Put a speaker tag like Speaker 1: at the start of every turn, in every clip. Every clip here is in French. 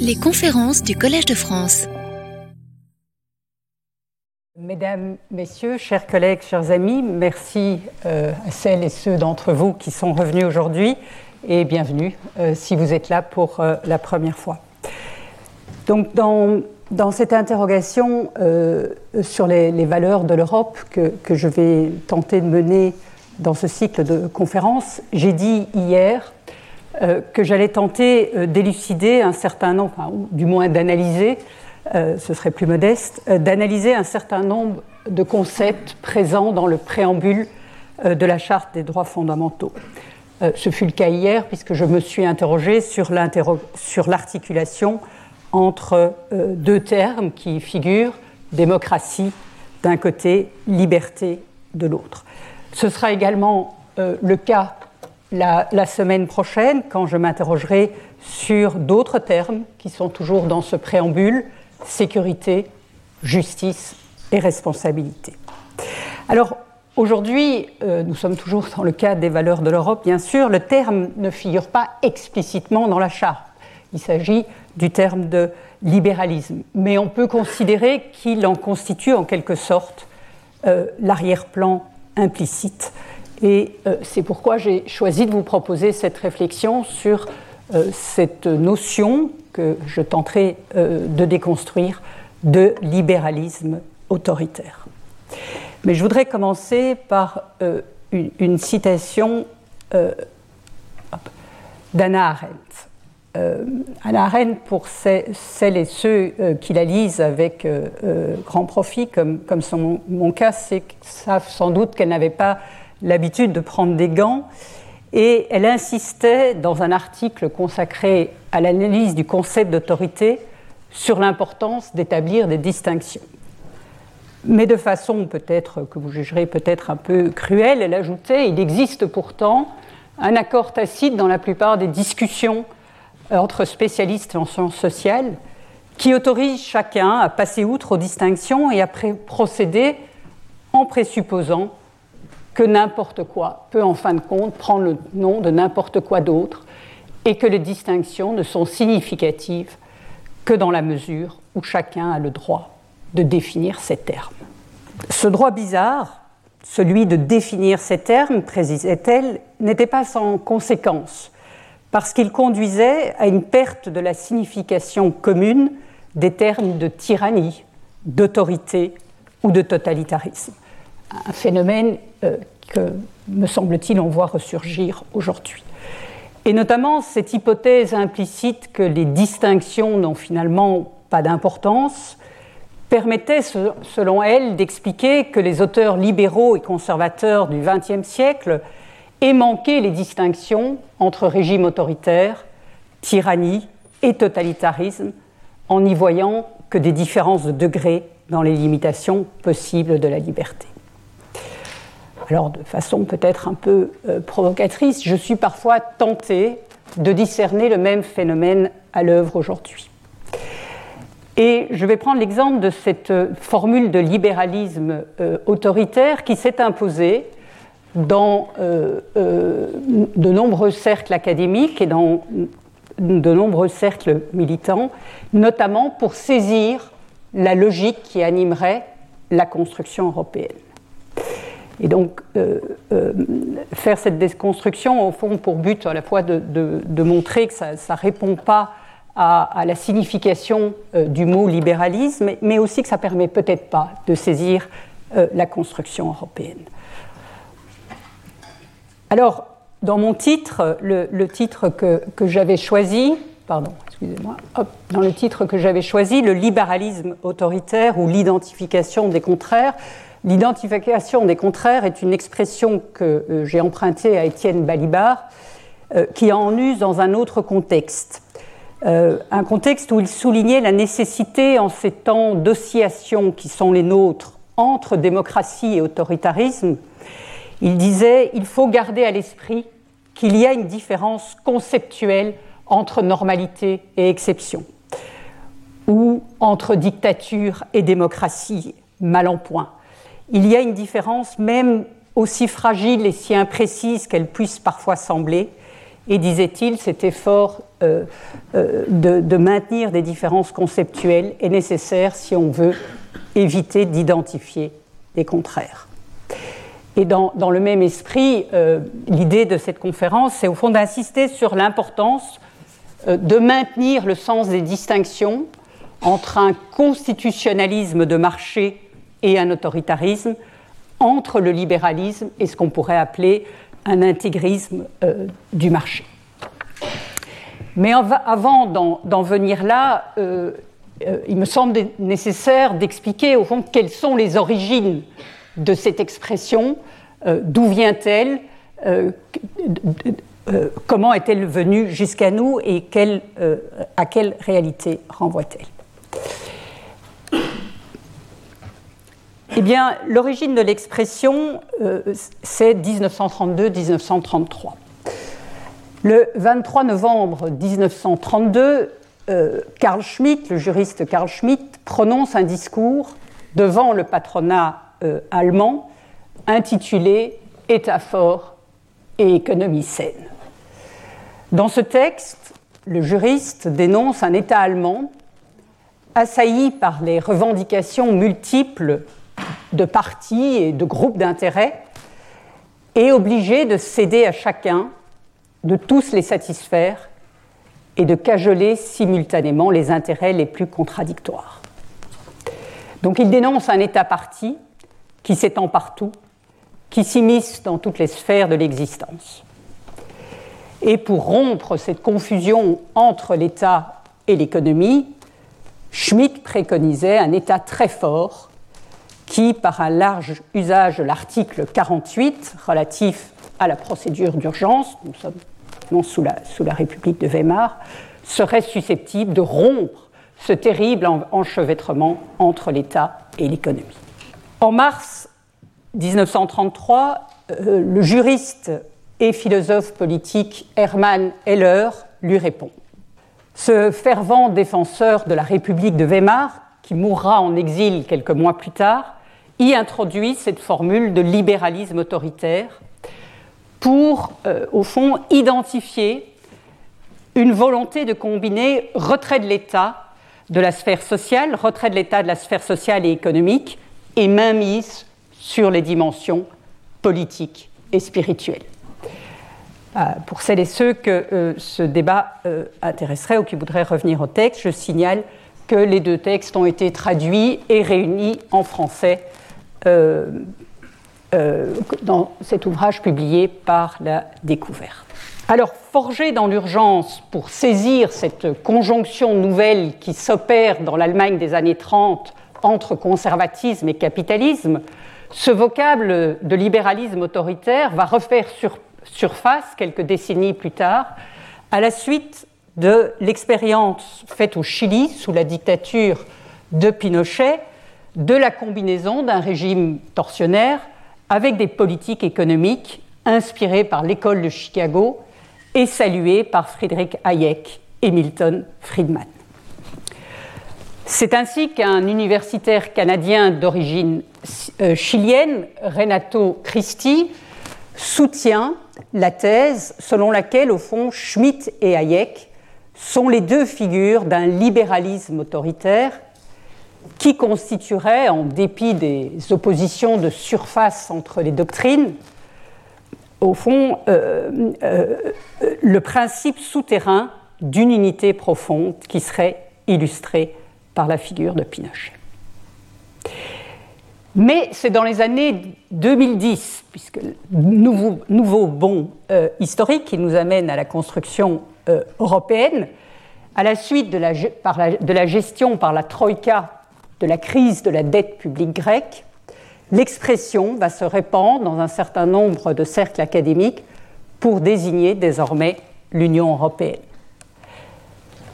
Speaker 1: Les conférences du Collège de France.
Speaker 2: Mesdames, Messieurs, chers collègues, chers amis, merci euh, à celles et ceux d'entre vous qui sont revenus aujourd'hui et bienvenue euh, si vous êtes là pour euh, la première fois. Donc, dans, cette interrogation sur les, valeurs de l'Europe que, je vais tenter de mener dans ce cycle de conférences, j'ai dit hier que j'allais tenter d'élucider un certain nombre, ou du moins d'analyser euh, ce serait plus modeste, euh, d'analyser un certain nombre de concepts présents dans le préambule euh, de la Charte des droits fondamentaux. ce fut le cas hier puisque je me suis interrogé sur l'articulation entre deux termes qui figurent, démocratie d'un côté, liberté de l'autre. Ce sera également le cas la, semaine prochaine quand je m'interrogerai sur d'autres termes qui sont toujours dans ce préambule, sécurité, justice et responsabilité. Alors, aujourd'hui, euh, nous sommes toujours dans le cadre des valeurs de l'Europe, bien sûr, le terme ne figure pas explicitement dans la charte. Il s'agit du terme de libéralisme, mais on peut considérer qu'il en constitue en quelque sorte euh, l'arrière-plan implicite. Et euh, c'est pourquoi j'ai choisi de vous proposer cette réflexion sur cette notion que je tenterai euh, de déconstruire de libéralisme autoritaire. Mais je voudrais commencer par euh, une, citation euh, d'Anna Arendt. Anna Arendt, pour celles et ceux qui la lisent avec grand profit, comme, comme mon cas, savent sans doute qu'elle n'avait pas l'habitude de prendre des gants et elle insistait dans un article consacré à l'analyse du concept d'autorité sur l'importance d'établir des distinctions. Mais de façon peut-être que vous jugerez peut-être un peu cruelle, elle ajoutait il existe pourtant un accord tacite dans la plupart des discussions entre spécialistes en sciences sociales qui autorise chacun à passer outre aux distinctions et à procéder en présupposant que n'importe quoi peut en fin de compte prendre le nom de n'importe quoi d'autre et que les distinctions ne sont significatives que dans la mesure où chacun a le droit de définir ces termes. Ce droit bizarre, celui de définir ces termes, précisait-elle, n'était pas sans conséquence, parce qu'il conduisait à une perte de la signification commune des termes de tyrannie, d'autorité ou de totalitarisme un phénomène euh, que, me semble-t-il, on voit ressurgir aujourd'hui. Et notamment cette hypothèse implicite que les distinctions n'ont finalement pas d'importance permettait, selon elle, d'expliquer que les auteurs libéraux et conservateurs du XXe siècle aient manqué les distinctions entre régime autoritaire, tyrannie et totalitarisme, en n'y voyant que des différences de degré dans les limitations possibles de la liberté alors de façon peut-être un peu euh, provocatrice, je suis parfois tentée de discerner le même phénomène à l'œuvre aujourd'hui. Et je vais prendre l'exemple de cette euh, formule de libéralisme euh, autoritaire qui s'est imposée dans de nombreux cercles académiques et dans de nombreux cercles militants, notamment pour saisir la logique qui animerait la construction européenne. Et donc, euh, euh, faire cette déconstruction, au fond, pour but à la fois de, montrer que ça ne répond pas à, la signification euh, du mot libéralisme, mais aussi que ça permet peut-être pas de saisir la construction européenne. Alors, dans mon titre, le, titre que, que j'avais choisi, pardon, excusez-moi, dans le titre que j'avais choisi, le libéralisme autoritaire ou l'identification des contraires, L'identification des contraires est une expression que euh, j'ai empruntée à Étienne Balibar, euh, qui en use dans un autre contexte. Euh, un contexte où il soulignait la nécessité, en ces temps d'oscillation qui sont les nôtres entre démocratie et autoritarisme, il disait il faut garder à l'esprit qu'il y a une différence conceptuelle entre normalité et exception, ou entre dictature et démocratie mal en point il y a une différence, même aussi fragile et si imprécise qu'elle puisse parfois sembler, et disait-il, cet effort euh, euh, de, maintenir des différences conceptuelles est nécessaire si on veut éviter d'identifier des contraires. Et dans, le même esprit, euh, l'idée de cette conférence, c'est au fond d'insister sur l'importance de maintenir le sens des distinctions entre un constitutionnalisme de marché et un autoritarisme, entre le libéralisme et ce qu'on pourrait appeler un intégrisme euh, du marché. Mais avant d'en venir là, euh, euh, il me semble nécessaire d'expliquer au fond quelles sont les origines de cette expression, d'où vient-elle, comment est-elle venue jusqu'à nous et à quelle réalité renvoie-t-elle? Eh bien, l'origine de l'expression, euh, c'est 1932-1933. Le 23 novembre 1932, euh, Carl Schmitt, le juriste Carl Schmitt, prononce un discours devant le patronat euh, allemand intitulé État fort et économie saine. Dans ce texte, le juriste dénonce un État allemand assailli par les revendications multiples de partis et de groupes d'intérêts, et obligé de céder à chacun, de tous les satisfaire et de cajoler simultanément les intérêts les plus contradictoires. Donc il dénonce un État parti qui s'étend partout, qui s'immisce dans toutes les sphères de l'existence. Et pour rompre cette confusion entre l'État et l'économie, Schmitt préconisait un État très fort qui, par un large usage de l'article 48 relatif à la procédure d'urgence, nous sommes non sous la, République de Weimar, serait susceptible de rompre ce terrible enchevêtrement entre l'État et l'économie. En mars 1933, euh, le juriste et philosophe politique Hermann Heller lui répond. Ce fervent défenseur de la République de Weimar, qui mourra en exil quelques mois plus tard, y introduit cette formule de libéralisme autoritaire pour, euh, au fond, identifier une volonté de combiner retrait de l'État de la sphère sociale, retrait de l'État de la sphère sociale et économique, et mainmise sur les dimensions politiques et spirituelles. Euh, pour celles et ceux que euh, ce débat intéresserait ou qui voudraient revenir au texte, je signale que les deux textes ont été traduits et réunis en français dans cet ouvrage publié par la découverte. Alors, forgé dans l'urgence pour saisir cette conjonction nouvelle qui s'opère dans l'Allemagne des années 30 entre conservatisme et capitalisme, ce vocable de libéralisme autoritaire va refaire surface quelques décennies plus tard, à la suite de l'expérience faite au Chili sous la dictature de Pinochet de la combinaison d'un régime torsionnaire avec des politiques économiques inspirées par l'école de Chicago et saluées par Friedrich Hayek et Milton Friedman. C'est ainsi qu'un universitaire canadien d'origine euh, chilienne, Renato Christi, soutient la thèse selon laquelle, au fond, Schmitt et Hayek sont les deux figures d'un libéralisme autoritaire qui constituerait, en dépit des oppositions de surface entre les doctrines, au fond, euh, euh, le principe souterrain d'une unité profonde qui serait illustrée par la figure de Pinochet. Mais c'est dans les années 2010, puisque nouveau, nouveau bond euh, historique qui nous amène à la construction européenne, à la suite de la gestion par la Troïka de la crise de la dette publique grecque, l'expression va se répandre dans un certain nombre de cercles académiques pour désigner désormais l'Union européenne.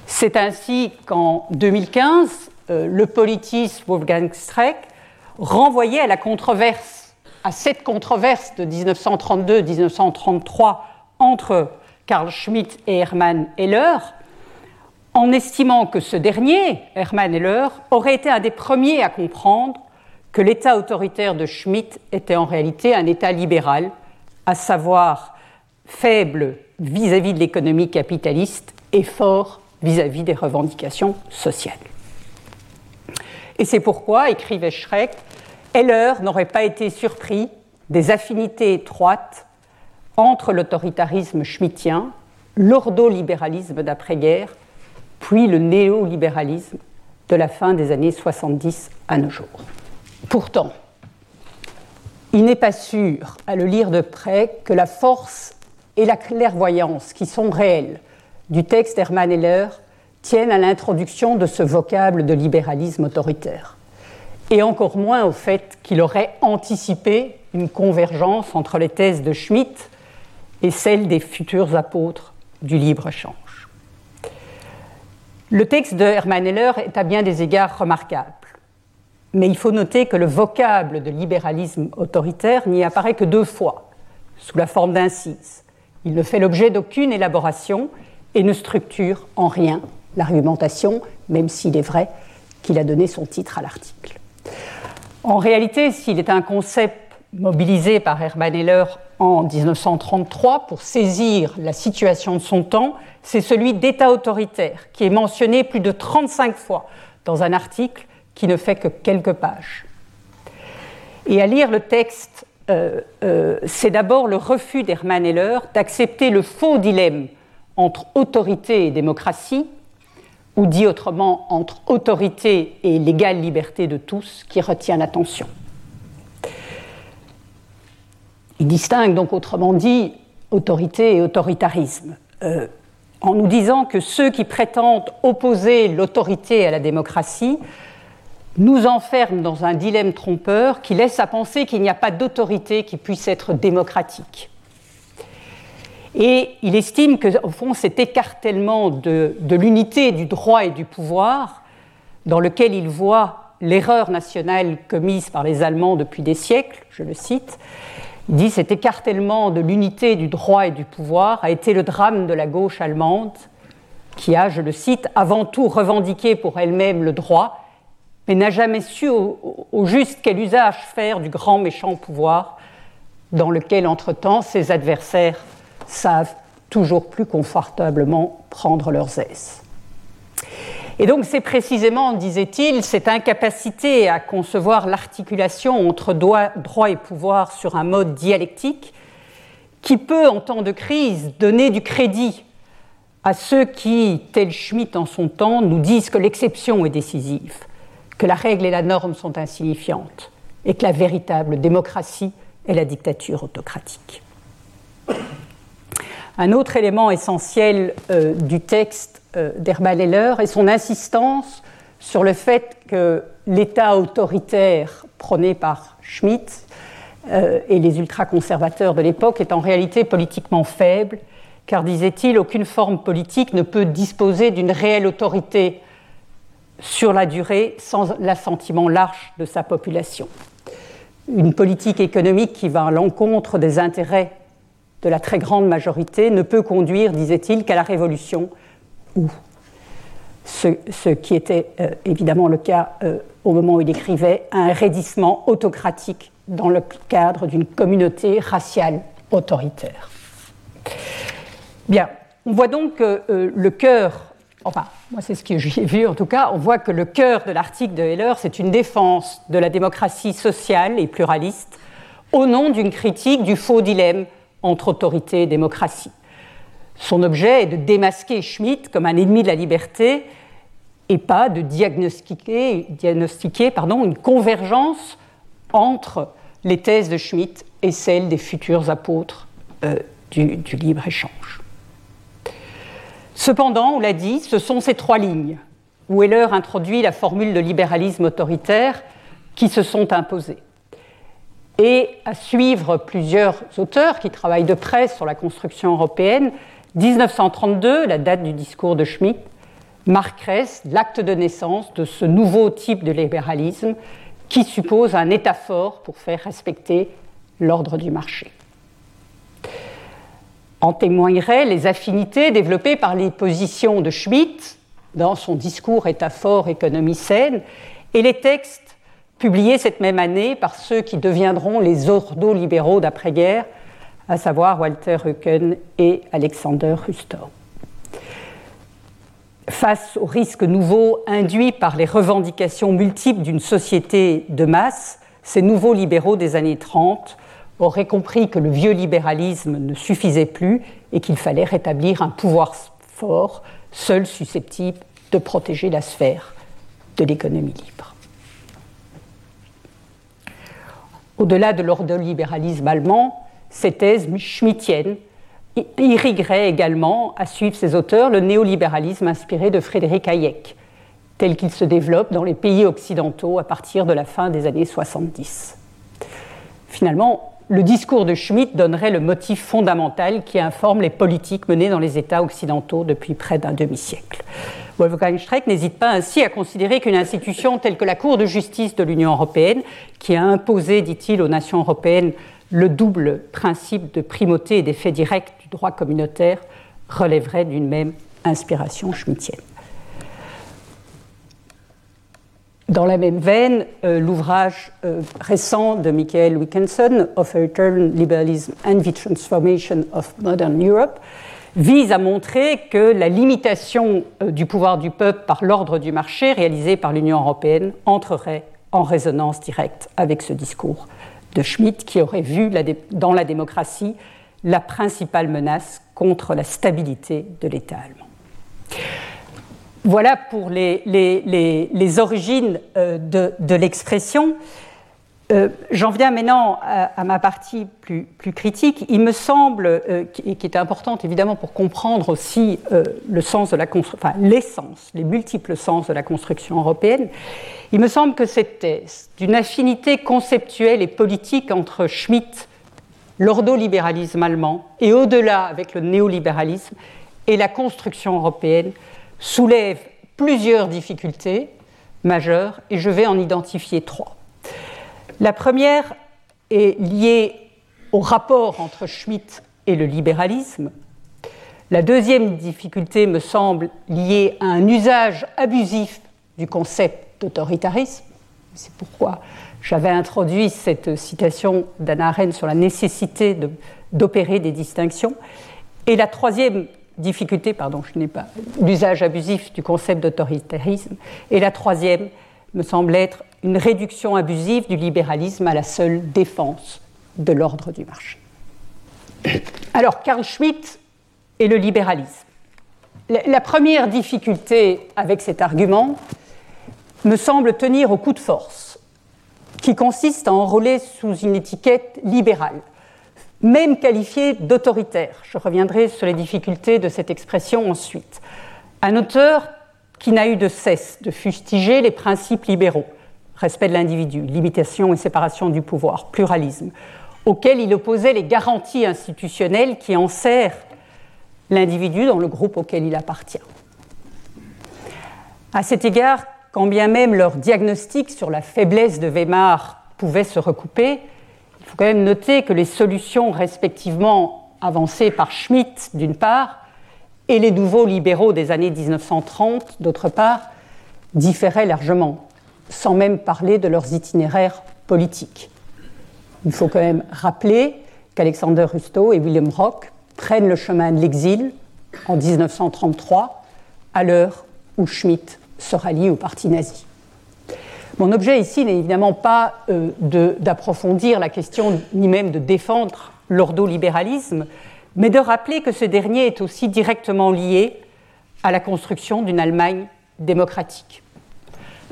Speaker 2: C'est ainsi qu'en 2015, euh, le politiste Wolfgang Streck renvoyait à la controverse, à cette controverse de 1932-1933 entre Carl Schmitt et Hermann Heller, en estimant que ce dernier, Hermann Heller, aurait été un des premiers à comprendre que l'État autoritaire de Schmitt était en réalité un État libéral, à savoir faible vis-à-vis de l'économie capitaliste et fort vis-à-vis des revendications sociales. Et c'est pourquoi, écrivait Schreck, Heller n'aurait pas été surpris des affinités étroites entre l'autoritarisme schmittien, l'ordolibéralisme d'après-guerre, puis le néolibéralisme de la fin des années 70 à nos jours. Pourtant, il n'est pas sûr, à le lire de près, que la force et la clairvoyance qui sont réelles du texte d'Hermann Heller tiennent à l'introduction de ce vocable de libéralisme autoritaire, et encore moins au fait qu'il aurait anticipé une convergence entre les thèses de Schmitt et celles des futurs apôtres du libre-échange. Le texte de Hermann Heller est à bien des égards remarquable, mais il faut noter que le vocable de libéralisme autoritaire n'y apparaît que deux fois, sous la forme d'incise. Il ne fait l'objet d'aucune élaboration et ne structure en rien l'argumentation, même s'il est vrai qu'il a donné son titre à l'article. En réalité, s'il est un concept mobilisé par Hermann Heller en 1933 pour saisir la situation de son temps, c'est celui d'État autoritaire, qui est mentionné plus de 35 fois dans un article qui ne fait que quelques pages. Et à lire le texte, euh, euh, c'est d'abord le refus d'Hermann Heller d'accepter le faux dilemme entre autorité et démocratie, ou dit autrement entre autorité et l'égale liberté de tous, qui retient l'attention. Il distingue donc autrement dit autorité et autoritarisme, euh, en nous disant que ceux qui prétendent opposer l'autorité à la démocratie nous enferment dans un dilemme trompeur qui laisse à penser qu'il n'y a pas d'autorité qui puisse être démocratique. Et il estime que, au fond, cet écartèlement de, de l'unité du droit et du pouvoir, dans lequel il voit l'erreur nationale commise par les Allemands depuis des siècles, je le cite, il dit cet écartèlement de l'unité du droit et du pouvoir a été le drame de la gauche allemande, qui a, je le cite, avant tout revendiqué pour elle-même le droit, mais n'a jamais su au, au, juste quel usage faire du grand méchant pouvoir dans lequel, entre-temps, ses adversaires savent toujours plus confortablement prendre leurs aises. Et donc c'est précisément, disait-il, cette incapacité à concevoir l'articulation entre droit, et pouvoir sur un mode dialectique qui peut, en temps de crise, donner du crédit à ceux qui, tel Schmitt en son temps, nous disent que l'exception est décisive, que la règle et la norme sont insignifiantes, et que la véritable démocratie est la dictature autocratique. Un autre élément essentiel euh, du texte euh, d'Hermann Heller est son insistance sur le fait que l'État autoritaire prôné par Schmitt euh, et les ultraconservateurs de l'époque est en réalité politiquement faible, car, disait-il, aucune forme politique ne peut disposer d'une réelle autorité sur la durée sans l'assentiment large de sa population. Une politique économique qui va à l'encontre des intérêts de la très grande majorité ne peut conduire, disait-il, qu'à la révolution, ce, qui était euh, évidemment le cas euh, au moment où il écrivait, un raidissement autocratique dans le cadre d'une communauté raciale autoritaire. Bien, on voit donc que euh, le cœur, enfin, moi c'est ce que j'ai vu en tout cas, on voit que le cœur de l'article de Heller, c'est une défense de la démocratie sociale et pluraliste au nom d'une critique du faux dilemme entre autorité et démocratie. Son objet est de démasquer Schmitt comme un ennemi de la liberté et pas de diagnostiquer, une convergence entre les thèses de Schmitt et celles des futurs apôtres euh, du, du libre-échange. Cependant, on l'a dit, ce sont ces trois lignes où Heller introduit la formule de libéralisme autoritaire qui se sont imposées et à suivre plusieurs auteurs qui travaillent de près sur la construction européenne. 1932, la date du discours de Schmitt, marquerait l'acte de naissance de ce nouveau type de libéralisme qui suppose un État fort pour faire respecter l'ordre du marché. En témoigneraient les affinités développées par les positions de Schmitt dans son discours État fort, économie saine, et les textes publié cette même année par ceux qui deviendront les ordo-libéraux d'après-guerre, à savoir Walter Rücken et Alexander Rustor. Face aux risques nouveaux induits par les revendications multiples d'une société de masse, ces nouveaux libéraux des années 30 auraient compris que le vieux libéralisme ne suffisait plus et qu'il fallait rétablir un pouvoir fort, seul susceptible de protéger la sphère de l'économie libre. Au-delà de l'ordolibéralisme allemand, ces thèses schmittiennes irrigueraient également, à suivre ces auteurs, le néolibéralisme inspiré de Frédéric Hayek, tel qu'il se développe dans les pays occidentaux à partir de la fin des années 70. Finalement, le discours de Schmitt donnerait le motif fondamental qui informe les politiques menées dans les États occidentaux depuis près d'un demi-siècle. Wolfgang Streck n'hésite pas ainsi à considérer qu'une institution telle que la Cour de justice de l'Union européenne, qui a imposé, dit-il, aux nations européennes le double principe de primauté et d'effet direct du droit communautaire, relèverait d'une même inspiration schmittienne. Dans la même veine, euh, l'ouvrage euh, récent de Michael Wickenson, Authoritarian Liberalism and the Transformation of Modern Europe, vise à montrer que la limitation euh, du pouvoir du peuple par l'ordre du marché réalisé par l'Union européenne entrerait en résonance directe avec ce discours de Schmitt qui aurait vu dans la démocratie la principale menace contre la stabilité de l'État allemand. Voilà pour les, origines euh, de l'expression. Euh, j'en viens maintenant à, ma partie plus, critique. Il me semble, euh, qui, est importante évidemment pour comprendre aussi le sens de la enfin, l'essence, les multiples sens de la construction européenne, il me semble que cette thèse d'une affinité conceptuelle et politique entre Schmitt, l'ordolibéralisme allemand, et au-delà avec le néolibéralisme, et la construction européenne soulève plusieurs difficultés majeures et je vais en identifier trois. La première est liée au rapport entre Schmitt et le libéralisme. La deuxième difficulté me semble liée à un usage abusif du concept d'autoritarisme. C'est pourquoi j'avais introduit cette citation d'Anna Arendt sur la nécessité d'opérer des distinctions. Et la troisième difficulté, pardon, je n'ai pas, l'usage abusif du concept d'autoritarisme. Et la troisième me semble être une réduction abusive du libéralisme à la seule défense de l'ordre du marché. Alors, Carl Schmitt et le libéralisme. La première difficulté avec cet argument me semble tenir au coup de force, qui consiste à enrôler sous une étiquette libérale même qualifié d'autoritaire. Je reviendrai sur les difficultés de cette expression ensuite. Un auteur qui n'a eu de cesse de fustiger les principes libéraux, respect de l'individu, limitation et séparation du pouvoir, pluralisme, auxquels il opposait les garanties institutionnelles qui enserrent l'individu dans le groupe auquel il appartient. À cet égard, quand bien même leur diagnostic sur la faiblesse de Weimar pouvait se recouper, il faut quand même noter que les solutions respectivement avancées par Schmitt d'une part et les nouveaux libéraux des années 1930 d'autre part différaient largement, sans même parler de leurs itinéraires politiques. Il faut quand même rappeler qu'Alexander Rusto et William Rock prennent le chemin de l'exil en 1933, à l'heure où Schmitt se rallie au parti nazi. Mon objet ici n'est évidemment pas euh, d'approfondir la question, ni même de défendre l'ordolibéralisme, mais de rappeler que ce dernier est aussi directement lié à la construction d'une Allemagne démocratique.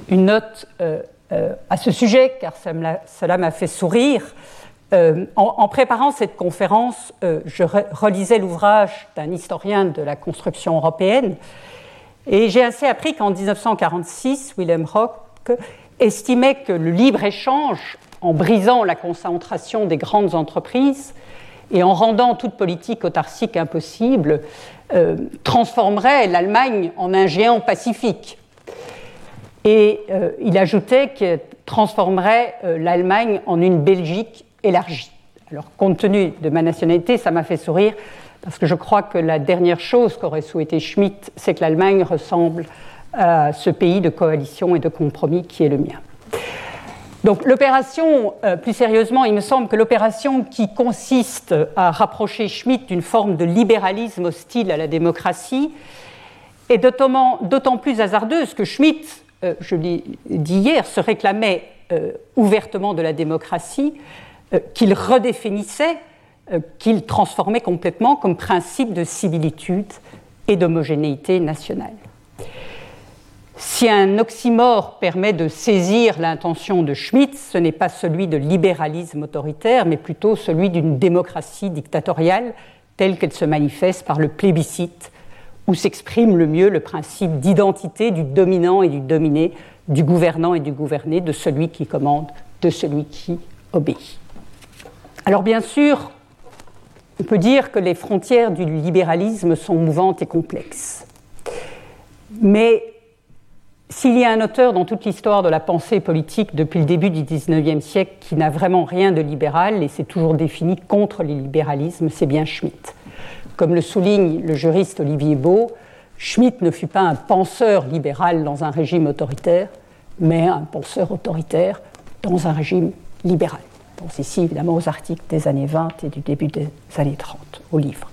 Speaker 2: Une note euh, euh, à ce sujet, car cela m'a fait sourire. en, préparant cette conférence, je relisais l'ouvrage d'un historien de la construction européenne et j'ai ainsi appris qu'en 1946, Wilhelm Rock estimait que le libre-échange, en brisant la concentration des grandes entreprises et en rendant toute politique autarcique impossible, euh, transformerait l'Allemagne en un géant pacifique. Et euh, il ajoutait qu'il transformerait euh, l'Allemagne en une Belgique élargie. Alors, compte tenu de ma nationalité, ça m'a fait sourire, parce que je crois que la dernière chose qu'aurait souhaité Schmitt, c'est que l'Allemagne ressemble à ce pays de coalition et de compromis qui est le mien. Donc l'opération, euh, plus sérieusement, il me semble que l'opération qui consiste à rapprocher Schmitt d'une forme de libéralisme hostile à la démocratie est d'autant plus hasardeuse que Schmitt, je l'ai dit hier, se réclamait euh, ouvertement de la démocratie, qu'il redéfinissait, qu'il transformait complètement comme principe de civilitude et d'homogénéité nationale. Si un oxymore permet de saisir l'intention de Schmitt, ce n'est pas celui de libéralisme autoritaire, mais plutôt celui d'une démocratie dictatoriale telle qu'elle se manifeste par le plébiscite, où s'exprime le mieux le principe d'identité du dominant et du dominé, du gouvernant et du gouverné, de celui qui commande, de celui qui obéit. Alors bien sûr, on peut dire que les frontières du libéralisme sont mouvantes et complexes. Mais s'il y a un auteur dans toute l'histoire de la pensée politique depuis le début du XIXe siècle qui n'a vraiment rien de libéral et s'est toujours défini contre le libéralisme, c'est bien Schmitt. Comme le souligne le juriste Olivier Beau, Schmitt ne fut pas un penseur libéral dans un régime autoritaire, mais un penseur autoritaire dans un régime libéral. Je pense ici évidemment aux articles des années 20 et du début des années 30, au livre.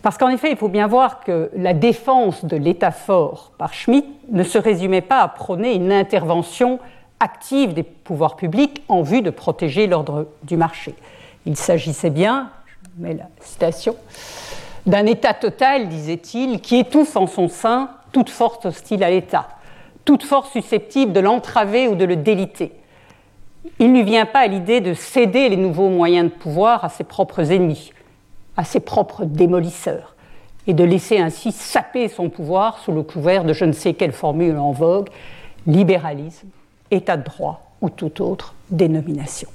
Speaker 2: Parce qu'en effet, il faut bien voir que la défense de l'État fort par Schmitt ne se résumait pas à prôner une intervention active des pouvoirs publics en vue de protéger l'ordre du marché. Il s'agissait bien, mets la citation, d'un État total, disait-il, qui étouffe en son sein toute force hostile à l'État, toute force susceptible de l'entraver ou de le déliter. Il ne vient pas à l'idée de céder les nouveaux moyens de pouvoir à ses propres ennemis à ses propres démolisseurs et de laisser ainsi saper son pouvoir sous le couvert de je ne sais quelle formule en vogue, libéralisme, état de droit ou toute autre dénomination.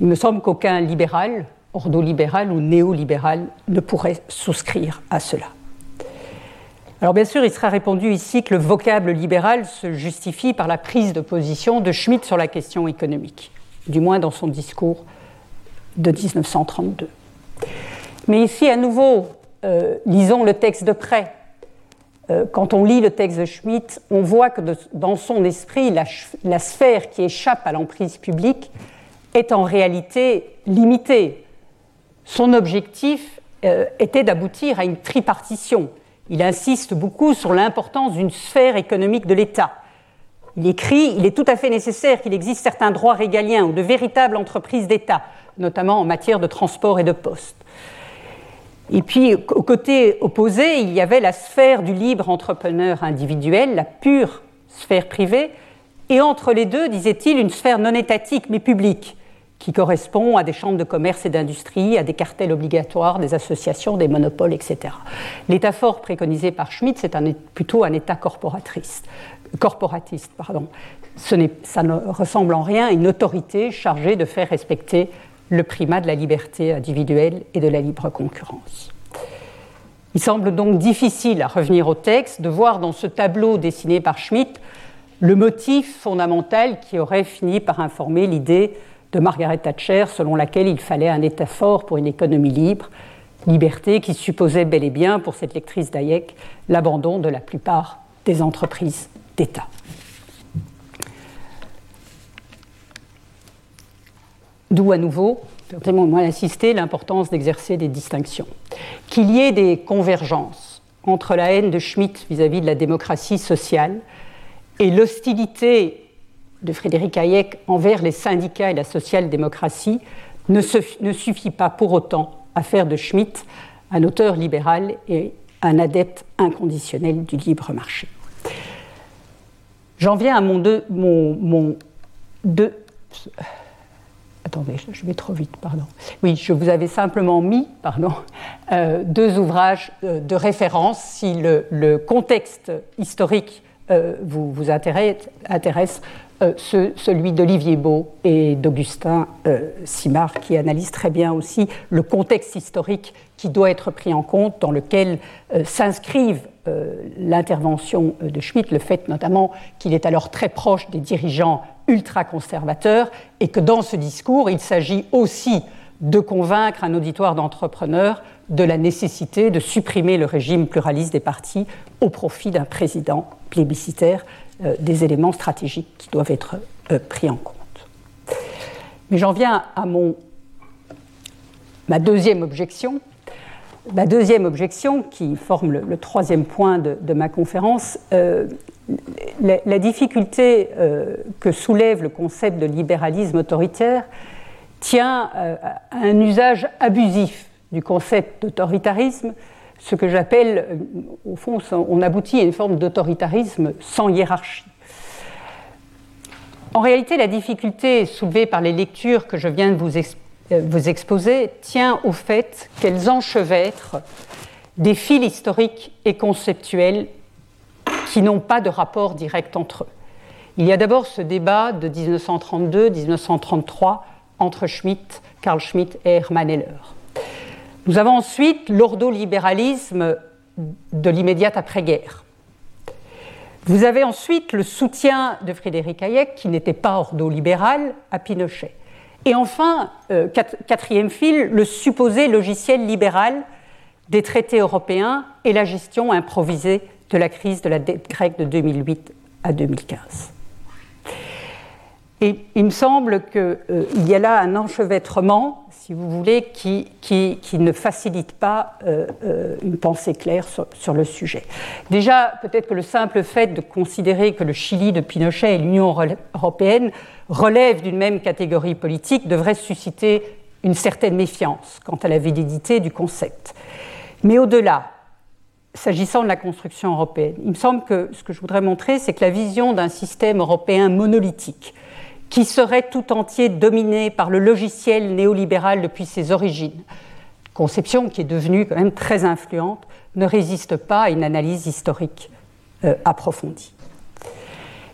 Speaker 2: Il me semble qu'aucun libéral, ordolibéral ou néolibéral ne pourrait souscrire à cela. Alors bien sûr, il sera répondu ici que le vocable libéral se justifie par la prise de position de Schmitt sur la question économique, du moins dans son discours de 1932. Mais ici, à nouveau, euh, lisons le texte de près. Euh, quand on lit le texte de Schmitt, on voit que dans son esprit, la, sphère qui échappe à l'emprise publique est en réalité limitée. Son objectif euh, était d'aboutir à une tripartition. Il insiste beaucoup sur l'importance d'une sphère économique de l'État. Il écrit Il est tout à fait nécessaire qu'il existe certains droits régaliens ou de véritables entreprises d'État notamment en matière de transport et de poste. Et puis, au côté opposé, il y avait la sphère du libre entrepreneur individuel, la pure sphère privée, et entre les deux, disait-il, une sphère non étatique mais publique, qui correspond à des chambres de commerce et d'industrie, à des cartels obligatoires, des associations, des monopoles, etc. L'état fort préconisé par Schmitt, c'est plutôt un état corporatiste. pardon. Ça ne ressemble en rien à une autorité chargée de faire respecter le primat de la liberté individuelle et de la libre concurrence. Il semble donc difficile à revenir au texte de voir dans ce tableau dessiné par Schmitt le motif fondamental qui aurait fini par informer l'idée de Margaret Thatcher selon laquelle il fallait un État fort pour une économie libre, liberté qui supposait bel et bien pour cette lectrice d'Hayek l'abandon de la plupart des entreprises d'État. D'où à nouveau, permettez-moi d'insister, l'importance d'exercer des distinctions. Qu'il y ait des convergences entre la haine de Schmitt vis-à-vis de la démocratie sociale et l'hostilité de Frédéric Hayek envers les syndicats et la social-démocratie ne, suffit pas pour autant à faire de Schmitt un auteur libéral et un adepte inconditionnel du libre marché. J'en viens à mon deux, mon, deux, Attendez, je vais trop vite, pardon. Oui, je vous avais simplement mis, pardon, euh, deux ouvrages euh, de référence si le, contexte historique euh, vous, vous, intéresse celui d'Olivier Beau et d'Augustin Simard, qui analysent très bien aussi le contexte historique qui doit être pris en compte, dans lequel s'inscrivent l'intervention de Schmitt, le fait notamment qu'il est alors très proche des dirigeants ultra-conservateur et que dans ce discours, il s'agit aussi de convaincre un auditoire d'entrepreneurs de la nécessité de supprimer le régime pluraliste des partis au profit d'un président plébiscitaire, euh, des éléments stratégiques qui doivent être euh, pris en compte. Mais j'en viens à ma deuxième objection. Ma deuxième objection, qui forme le, troisième point de, ma conférence, euh, la, difficulté que soulève le concept de libéralisme autoritaire tient à un usage abusif du concept d'autoritarisme, ce que j'appelle, euh, au fond, on aboutit à une forme d'autoritarisme sans hiérarchie. En réalité, la difficulté soulevée par les lectures que je viens de vous, euh, vous exposer tient au fait qu'elles enchevêtrent des fils historiques et conceptuels qui n'ont pas de rapport direct entre eux. Il y a d'abord ce débat de 1932-1933 entre Schmitt, Karl Schmitt et Hermann Heller. Nous avons ensuite l'ordolibéralisme de l'immédiate après-guerre. Vous avez ensuite le soutien de Frédéric Hayek, qui n'était pas ordolibéral, à Pinochet. Et enfin, euh, quatrième fil, le supposé logiciel libéral des traités européens et la gestion improvisée de la crise de la dette grecque de 2008 à 2015. Et il me semble qu'il euh, y a là un enchevêtrement si vous voulez, qui, ne facilite pas euh, euh, une pensée claire sur, le sujet. Déjà, peut-être que le simple fait de considérer que le Chili de Pinochet et l'Union européenne relèvent d'une même catégorie politique devrait susciter une certaine méfiance quant à la validité du concept. Mais au-delà, s'agissant de la construction européenne, il me semble que ce que je voudrais montrer, c'est que la vision d'un système européen monolithique, qui serait tout entier dominé par le logiciel néolibéral depuis ses origines, conception qui est devenue quand même très influente, ne résiste pas à une analyse historique euh, approfondie.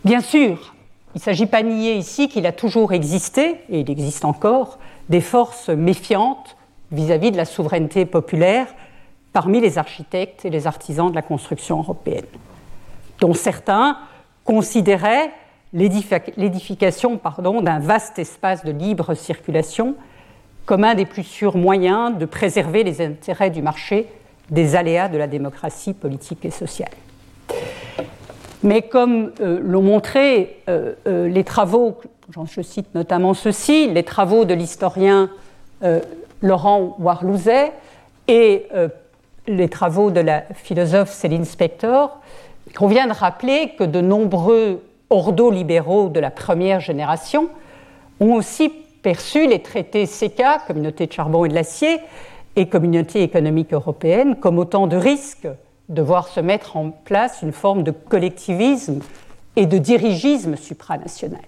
Speaker 2: Bien sûr, il ne s'agit pas nier ici qu'il a toujours existé, et il existe encore, des forces méfiantes vis-à-vis de la souveraineté populaire parmi les architectes et les artisans de la construction européenne, dont certains considéraient l'édification d'un vaste espace de libre circulation comme un des plus sûrs moyens de préserver les intérêts du marché des aléas de la démocratie politique et sociale. Mais comme euh, l'ont montré euh, euh, les travaux, je cite notamment ceci, les travaux de l'historien Laurent Warlouzet et les travaux de la philosophe Céline Spector, il convient de rappeler que de nombreux ordo-libéraux de la première génération ont aussi perçu les traités CECA, Communauté de charbon et de l'acier, et Communauté économique européenne, comme autant de risques de voir se mettre en place une forme de collectivisme et de dirigisme supranational.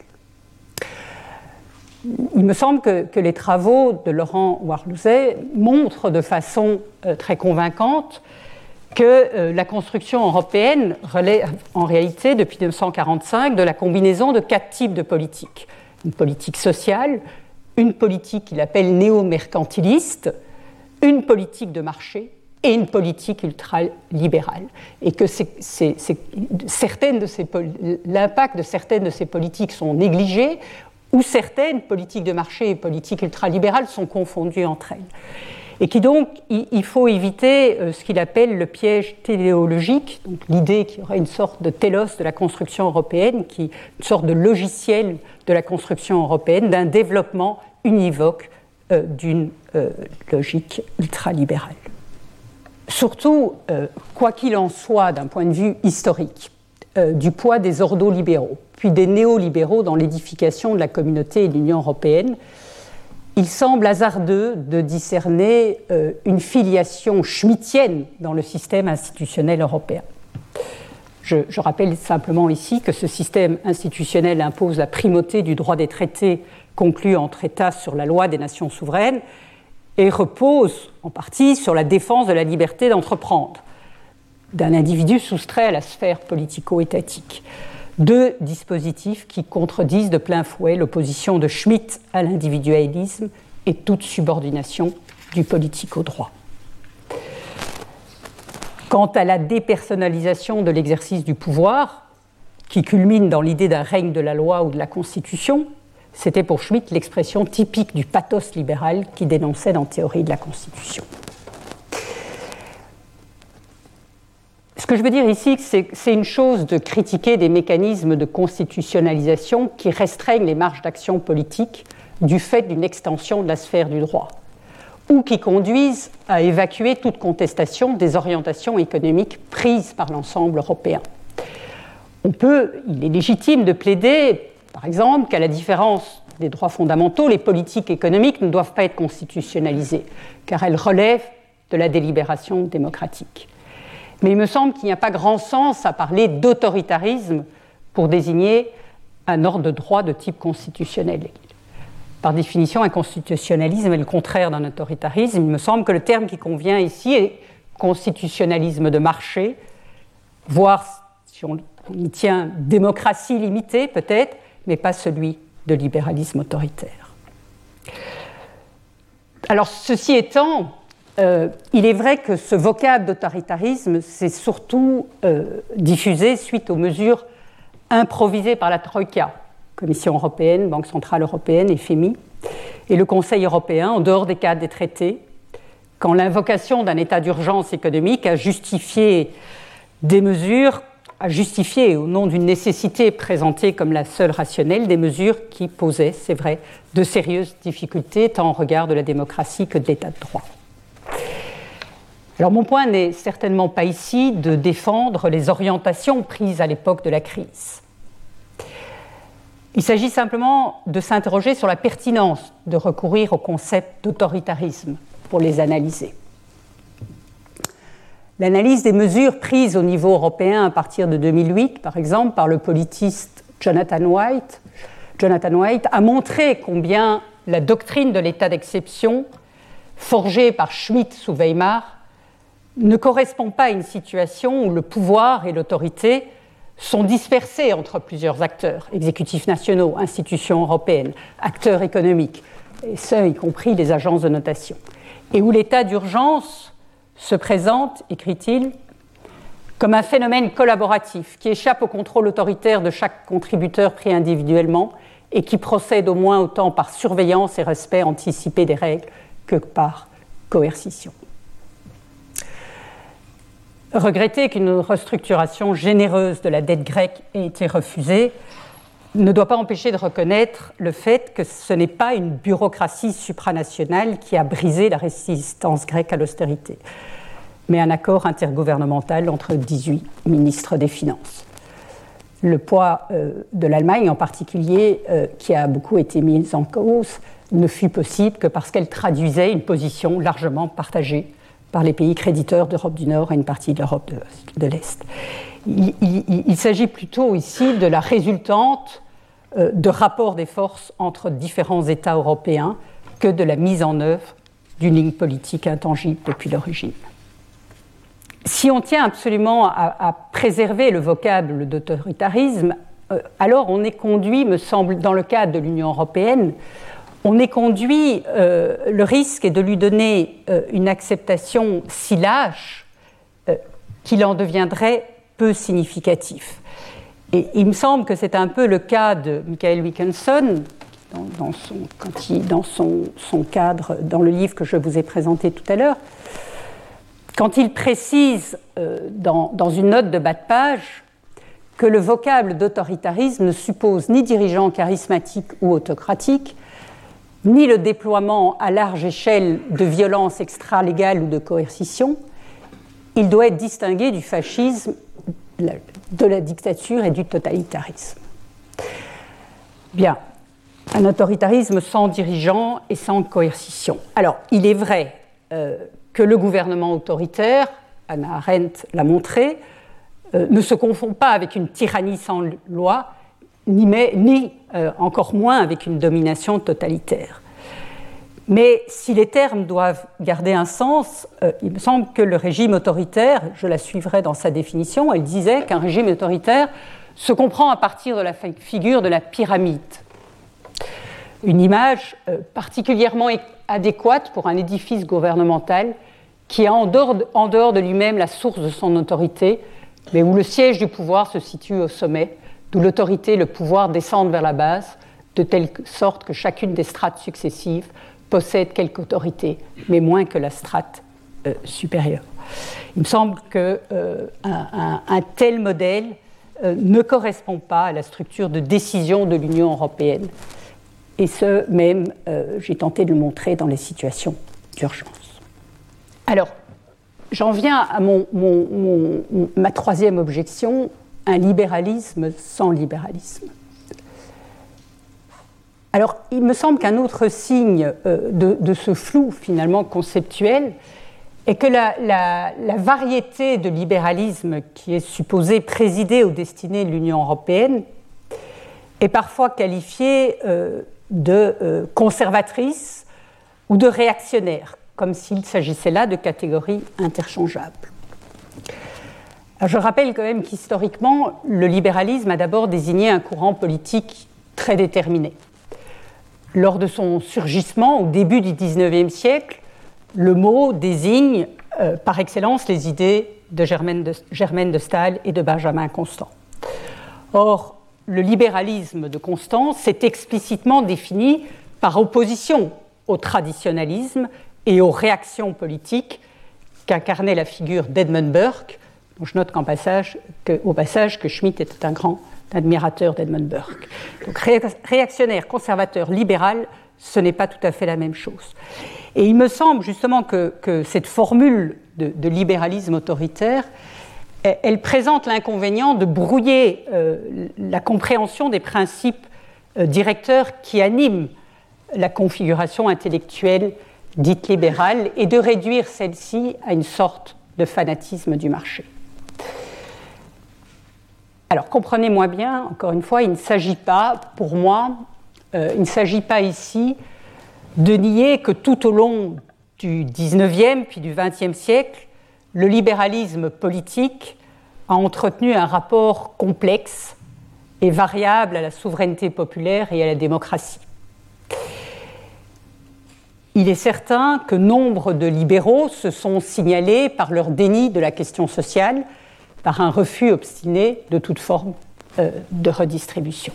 Speaker 2: Il me semble que, les travaux de Laurent Warlouzet montrent de façon euh, très convaincante que euh, la construction européenne relève en réalité depuis 1945 de la combinaison de quatre types de politiques. Une politique sociale, une politique qu'il appelle néo-mercantiliste, une politique de marché et une politique ultralibérale. Et que l'impact de certaines de ces politiques sont négligés ou certaines politiques de marché et politiques ultralibérales sont confondues entre elles et qui donc, il faut éviter euh, ce qu'il appelle le piège téléologique, l'idée qu'il y aurait une sorte de télos de la construction européenne, une sorte de logiciel de la construction européenne, d'un développement univoque euh, d'une euh, logique ultralibérale. Surtout, quoi qu'il en soit d'un point de vue historique, du poids des ordo-libéraux, puis des néolibéraux dans l'édification de la communauté et de l'Union européenne, il semble hasardeux de discerner euh, une filiation schmittienne dans le système institutionnel européen. Je, rappelle simplement ici que ce système institutionnel impose la primauté du droit des traités conclus entre États sur la loi des nations souveraines et repose en partie sur la défense de la liberté d'entreprendre d'un individu soustrait à la sphère politico-étatique deux dispositifs qui contredisent de plein fouet l'opposition de Schmitt à l'individualisme et toute subordination du politique au droit. Quant à la dépersonnalisation de l'exercice du pouvoir, qui culmine dans l'idée d'un règne de la loi ou de la Constitution, c'était pour Schmitt l'expression typique du pathos libéral qui dénonçait dans Théorie de la Constitution. Ce que je veux dire ici, c'est une chose de critiquer des mécanismes de constitutionnalisation qui restreignent les marges d'action politique du fait d'une extension de la sphère du droit, ou qui conduisent à évacuer toute contestation des orientations économiques prises par l'ensemble européen. On peut, il est légitime de plaider, par exemple, qu'à la différence des droits fondamentaux, les politiques économiques ne doivent pas être constitutionnalisées, car elles relèvent de la délibération démocratique. Mais il me semble qu'il n'y a pas grand sens à parler d'autoritarisme pour désigner un ordre de droit de type constitutionnel. Par définition, un constitutionnalisme est le contraire d'un autoritarisme. Il me semble que le terme qui convient ici est constitutionnalisme de marché, voire, si on y tient, démocratie limitée peut-être, mais pas celui de libéralisme autoritaire. Alors, ceci étant, euh, il est vrai que ce vocable d'autoritarisme s'est surtout euh, diffusé suite aux mesures improvisées par la Troïka, Commission européenne, Banque centrale européenne et FMI, et le Conseil européen, en dehors des cadres des traités, quand l'invocation d'un état d'urgence économique a justifié des mesures, a justifié, au nom d'une nécessité présentée comme la seule rationnelle, des mesures qui posaient, c'est vrai, de sérieuses difficultés tant en regard de la démocratie que de l'état de droit. Alors mon point n'est certainement pas ici de défendre les orientations prises à l'époque de la crise. Il s'agit simplement de s'interroger sur la pertinence de recourir au concept d'autoritarisme pour les analyser. L'analyse des mesures prises au niveau européen à partir de 2008, par exemple, par le politiste Jonathan White, Jonathan White a montré combien la doctrine de l'état d'exception, forgée par Schmitt sous Weimar, ne correspond pas à une situation où le pouvoir et l'autorité sont dispersés entre plusieurs acteurs, exécutifs nationaux, institutions européennes, acteurs économiques, et ce, y compris les agences de notation, et où l'état d'urgence se présente, écrit-il, comme un phénomène collaboratif qui échappe au contrôle autoritaire de chaque contributeur pris individuellement et qui procède au moins autant par surveillance et respect anticipé des règles que par coercition regretter qu'une restructuration généreuse de la dette grecque ait été refusée ne doit pas empêcher de reconnaître le fait que ce n'est pas une bureaucratie supranationale qui a brisé la résistance grecque à l'austérité, mais un accord intergouvernemental entre 18 ministres des Finances. Le poids euh, de l'Allemagne en particulier, euh, qui a beaucoup été mis en cause, ne fut possible que parce qu'elle traduisait une position largement partagée par les pays créditeurs d'Europe du Nord et une partie de l'Europe de, l'Est. Il, s'agit plutôt ici de la résultante euh, de rapports des forces entre différents États européens que de la mise en œuvre d'une ligne politique intangible depuis l'origine. Si on tient absolument à, préserver le vocable d'autoritarisme, euh, alors on est conduit, me semble, dans le cadre de l'Union européenne, on est conduit, euh, le risque est de lui donner euh, une acceptation si lâche euh, qu'il en deviendrait peu significatif. Et il me semble que c'est un peu le cas de Michael Wickenson, dans, son, cadre, dans le livre que je vous ai présenté tout à l'heure, quand il précise dans une note de bas de page que le vocable d'autoritarisme ne suppose ni dirigeant charismatique ou autocratique, ni le déploiement à large échelle de violences extra-légales ou de coercition, il doit être distingué du fascisme, de la dictature et du totalitarisme. Bien, un autoritarisme sans dirigeant et sans coercition. Alors, il est vrai euh, que le gouvernement autoritaire, Anna Arendt l'a montré, euh, ne se confond pas avec une tyrannie sans loi, ni, euh, encore moins avec une domination totalitaire. Mais si les termes doivent garder un sens, euh, il me semble que le régime autoritaire, je la suivrai dans sa définition, elle disait qu'un régime autoritaire se comprend à partir de la figure de la pyramide. Une image euh, particulièrement adéquate pour un édifice gouvernemental qui a en dehors en dehors de lui-même la source de son autorité, mais où le siège du pouvoir se situe au sommet d'où l'autorité le pouvoir descendent vers la base, de telle sorte que chacune des strates successives possède quelque autorité, mais moins que la strate euh, supérieure. Il me semble qu'un un, tel modèle ne correspond pas à la structure de décision de l'Union européenne. Et ce, même, j'ai tenté de le montrer dans les situations d'urgence. Alors, j'en viens à ma troisième objection, un libéralisme sans libéralisme. Alors, il me semble qu'un autre signe euh, de, ce flou finalement conceptuel est que la, variété de libéralisme qui est supposée présider aux destinées de l'Union européenne est parfois qualifiée euh, de euh, conservatrice ou de réactionnaire, comme s'il s'agissait là de catégories interchangeables. Je rappelle quand même qu'historiquement, le libéralisme a d'abord désigné un courant politique très déterminé. Lors de son surgissement au début du XIXe siècle, le mot désigne euh, par excellence les idées de Germaine, de Germaine de Staël et de Benjamin Constant. Or, le libéralisme de Constant s'est explicitement défini par opposition au traditionnalisme et aux réactions politiques qu'incarnait la figure d'Edmund Burke, je note qu'en passage, que, au passage que Schmitt était un grand admirateur d'Edmund Burke. Donc réactionnaire, conservateur, libéral, ce n'est pas tout à fait la même chose. Et il me semble justement que, cette formule de, libéralisme autoritaire, elle, présente l'inconvénient de brouiller euh, la compréhension des principes euh, directeurs qui animent la configuration intellectuelle dite libérale et de réduire celle-ci à une sorte de fanatisme du marché. Alors comprenez-moi bien, encore une fois, il ne s'agit pas, pour moi, euh, il ne s'agit pas ici de nier que tout au long du XIXe puis du XXe siècle, le libéralisme politique a entretenu un rapport complexe et variable à la souveraineté populaire et à la démocratie. Il est certain que nombre de libéraux se sont signalés par leur déni de la question sociale, par un refus obstiné de toute forme euh, de redistribution.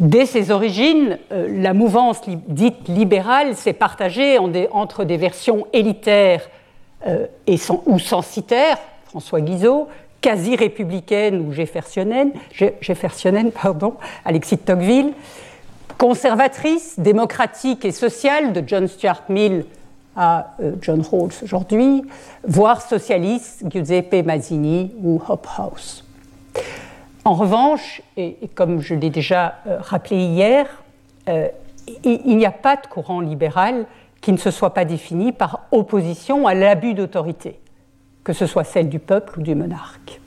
Speaker 2: Dès ses origines, euh, la mouvance dite libérale s'est partagée entre des versions élitaires euh, et ou censitaires, François Guizot, quasi républicaines ou jeffersoniennes, pardon, Alexis de Tocqueville, conservatrice, démocratique et sociale de John Stuart Mill à euh, John Rawls aujourd'hui, voire socialiste, Giuseppe Mazzini ou Hobhouse. En revanche, et, comme je l'ai déjà euh, rappelé hier, euh, il n'y a pas de courant libéral qui ne se soit pas défini par opposition à l'abus d'autorité, que ce soit celle du peuple ou du monarque.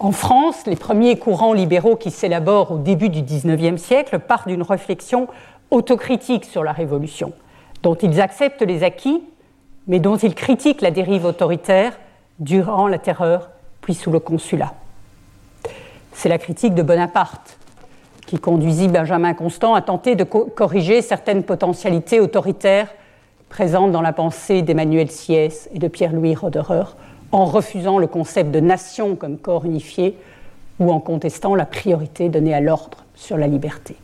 Speaker 2: En France, les premiers courants libéraux qui s'élaborent au début du XIXe siècle partent d'une réflexion autocritique sur la Révolution, dont ils acceptent les acquis, mais dont ils critiquent la dérive autoritaire durant la terreur, puis sous le consulat. C'est la critique de Bonaparte qui conduisit Benjamin Constant à tenter de corriger certaines potentialités autoritaires présentes dans la pensée d'Emmanuel Sieyès et de Pierre-Louis Roderer, en refusant le concept de nation comme corps unifié ou en contestant la priorité donnée à l'ordre sur la liberté.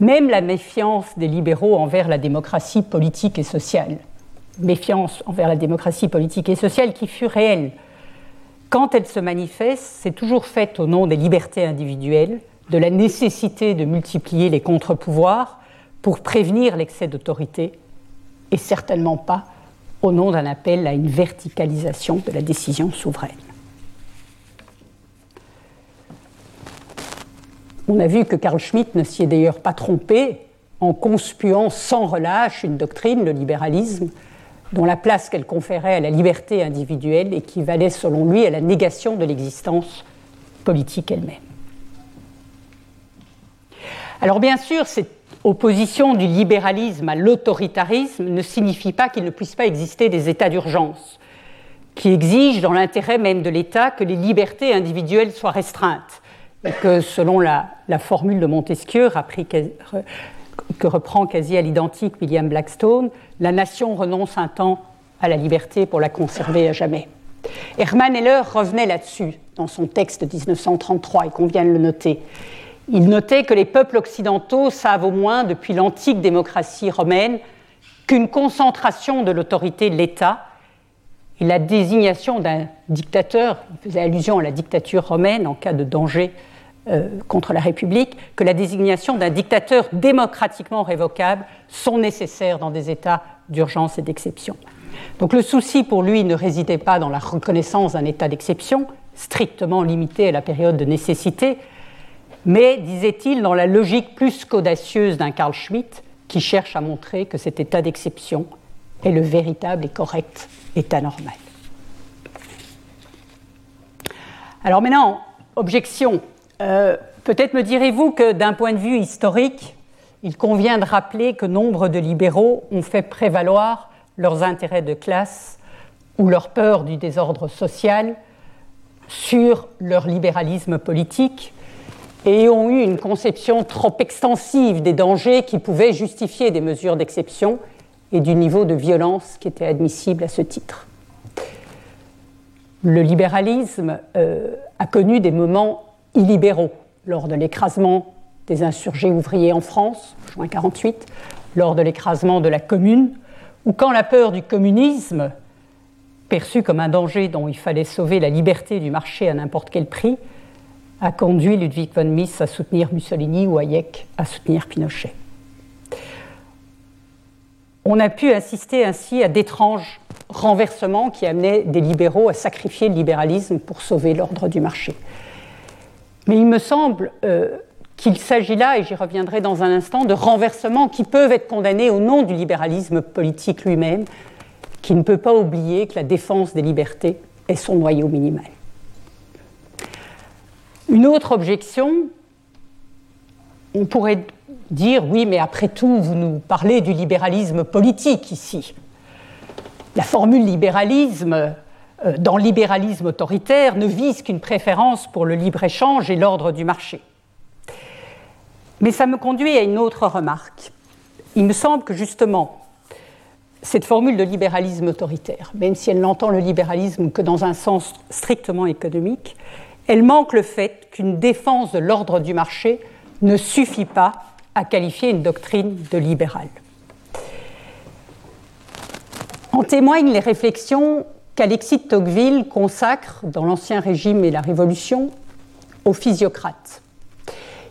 Speaker 2: Même la méfiance des libéraux envers la démocratie politique et sociale, méfiance envers la démocratie politique et sociale qui fut réelle, quand elle se manifeste, c'est toujours faite au nom des libertés individuelles, de la nécessité de multiplier les contre-pouvoirs pour prévenir l'excès d'autorité, et certainement pas au nom d'un appel à une verticalisation de la décision souveraine. On a vu que Carl Schmitt ne s'y est d'ailleurs pas trompé en conspuant sans relâche une doctrine, le libéralisme, dont la place qu'elle conférait à la liberté individuelle équivalait selon lui à la négation de l'existence politique elle-même. Alors bien sûr, c'est opposition du libéralisme à l'autoritarisme ne signifie pas qu'il ne puisse pas exister des états d'urgence qui exigent, dans l'intérêt même de l'État, que les libertés individuelles soient restreintes. Que, selon la, formule de Montesquieu, que reprend quasi à l'identique William Blackstone, la nation renonce un temps à la liberté pour la conserver à jamais. Hermann Heller revenait là-dessus dans son texte de 1933, il convient de le noter. Il notait que les peuples occidentaux savent au moins depuis l'antique démocratie romaine qu'une concentration de l'autorité de l'État et la désignation d'un dictateur, il faisait allusion à la dictature romaine en cas de danger contre la République, que la désignation d'un dictateur démocratiquement révocable sont nécessaires dans des états d'urgence et d'exception. Donc le souci pour lui ne résidait pas dans la reconnaissance d'un état d'exception, strictement limité à la période de nécessité, mais, disait-il, dans la logique plus qu'audacieuse d'un Carl Schmitt qui cherche à montrer que cet état d'exception est le véritable et correct état normal. Alors maintenant, objection. Euh, peut-être me direz-vous que d'un point de vue historique, il convient de rappeler que nombre de libéraux ont fait prévaloir leurs intérêts de classe ou leur peur du désordre social sur leur libéralisme politique et ont eu une conception trop extensive des dangers qui pouvaient justifier des mesures d'exception et du niveau de violence qui était admissible à ce titre. Le libéralisme euh, a connu des moments lors de l'écrasement des insurgés ouvriers en France, juin 1948, lors de l'écrasement de la Commune, ou quand la peur du communisme, perçue comme un danger dont il fallait sauver la liberté du marché à n'importe quel prix, a conduit Ludwig von Mises à soutenir Mussolini ou Hayek à soutenir Pinochet. On a pu assister ainsi à d'étranges renversements qui amenaient des libéraux à sacrifier le libéralisme pour sauver l'ordre du marché. Mais il me semble euh, qu'il s'agit là, et j'y reviendrai dans un instant, de renversements qui peuvent être condamnés au nom du libéralisme politique lui-même, qui ne peut pas oublier que la défense des libertés est son noyau minimal. Une autre objection, on pourrait dire oui, mais après tout, vous nous parlez du libéralisme politique ici. La formule libéralisme, euh, dans libéralisme autoritaire, ne vise qu'une préférence pour le libre-échange et l'ordre du marché. Mais ça me conduit à une autre remarque. Il me semble que justement, cette formule de libéralisme autoritaire, même si elle n'entend le libéralisme que dans un sens strictement économique, elle manque le fait qu'une défense de l'ordre du marché ne suffit pas à qualifier une doctrine de libérale. En témoignent les réflexions qu'Alexis de Tocqueville consacre dans l'Ancien Régime et la Révolution aux physiocrates.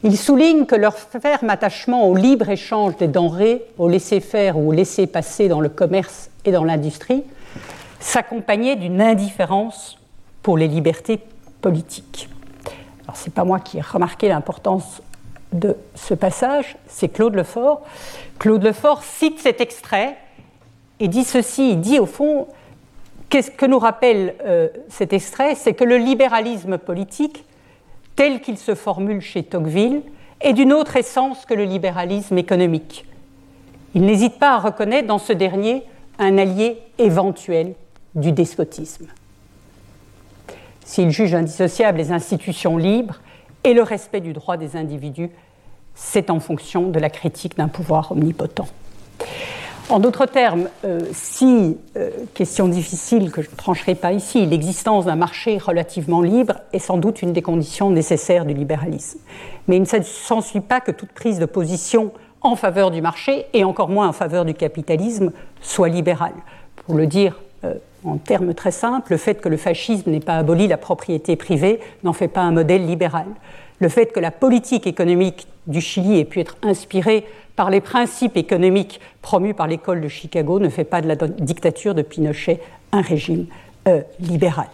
Speaker 2: Il souligne que leur ferme attachement au libre-échange des denrées, au laisser-faire ou au laisser-passer dans le commerce et dans l'industrie s'accompagnait d'une indifférence pour les libertés politique. Alors, ce n'est pas moi qui ai remarqué l'importance de ce passage, c'est Claude Lefort. Claude Lefort cite cet extrait et dit ceci, il dit au fond, qu'est-ce que nous rappelle euh, cet extrait? C'est que le libéralisme politique, tel qu'il se formule chez Tocqueville, est d'une autre essence que le libéralisme économique. Il n'hésite pas à reconnaître dans ce dernier un allié éventuel du despotisme s'il juge indissociables les institutions libres et le respect du droit des individus, c'est en fonction de la critique d'un pouvoir omnipotent. En d'autres termes, euh, si, euh, question difficile que je ne trancherai pas ici, l'existence d'un marché relativement libre est sans doute une des conditions nécessaires du libéralisme. Mais il ne s'ensuit pas que toute prise de position en faveur du marché, et encore moins en faveur du capitalisme, soit libérale. Pour le dire euh, en termes très simples, le fait que le fascisme n'ait pas aboli la propriété privée n'en fait pas un modèle libéral. Le fait que la politique économique du Chili ait pu être inspirée par les principes économiques promus par l'école de Chicago ne fait pas de la dictature de Pinochet un régime euh, libéral.